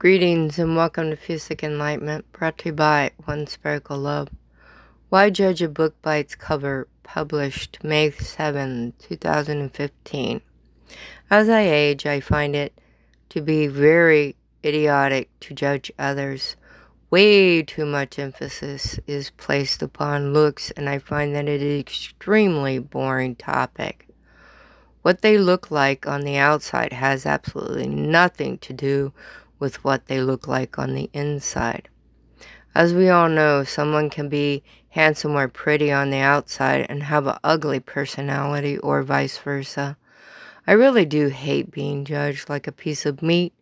Greetings and welcome to Fusic Enlightenment, brought to you by One Spherical Love. Why Judge a Book by Its Cover, published May 7, 2015. As I age, I find it to be very idiotic to judge others. Way too much emphasis is placed upon looks, and I find that it is an extremely boring topic. What they look like on the outside has absolutely nothing to do with what they look like on the inside. As we all know, someone can be handsome or pretty on the outside and have an ugly personality, or vice versa. I really do hate being judged like a piece of meat.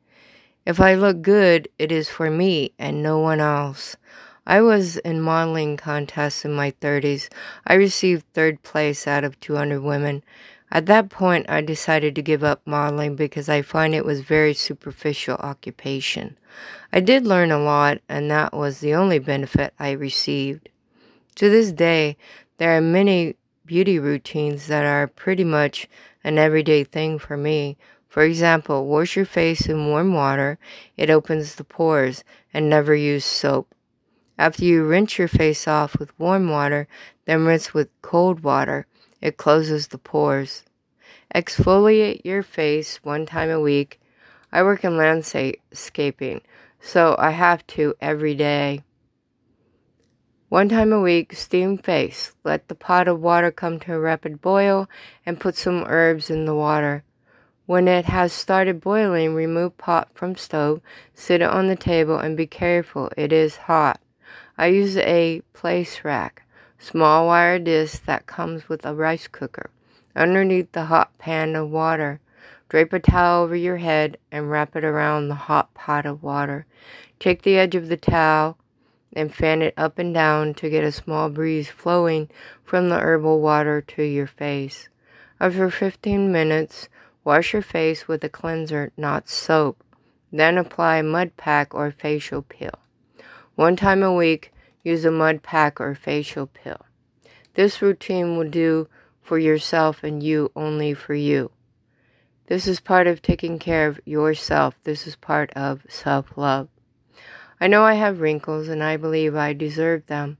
If I look good, it is for me and no one else. I was in modeling contests in my 30s. I received third place out of 200 women. At that point, I decided to give up modeling because I find it was very superficial occupation. I did learn a lot, and that was the only benefit I received. To this day, there are many beauty routines that are pretty much an everyday thing for me. For example, wash your face in warm water, it opens the pores, and never use soap. After you rinse your face off with warm water, then rinse with cold water. It closes the pores. Exfoliate your face one time a week. I work in landscaping, so I have to every day. One time a week, steam face. Let the pot of water come to a rapid boil and put some herbs in the water. When it has started boiling, remove pot from stove, sit it on the table and be careful, it is hot. I use a place rack small wire disc that comes with a rice cooker. Underneath the hot pan of water, drape a towel over your head and wrap it around the hot pot of water. Take the edge of the towel and fan it up and down to get a small breeze flowing from the herbal water to your face. After 15 minutes, wash your face with a cleanser, not soap. Then apply mud pack or facial peel. One time a week, use a mud pack or facial peel. This routine will do for yourself and you only for you. This is part of taking care of yourself. This is part of self love. I know I have wrinkles and I believe I deserve them.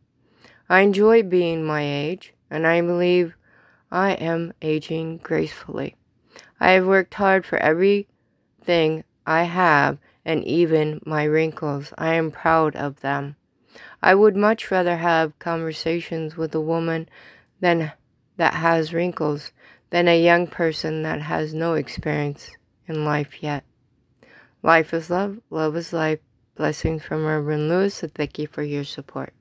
I enjoy being my age and I believe I am aging gracefully. I have worked hard for everything I have and even my wrinkles. I am proud of them. I would much rather have conversations with a woman than that has wrinkles than a young person that has no experience in life yet. Life is love, love is life. Blessings from Reverend Lewis, and thank you for your support.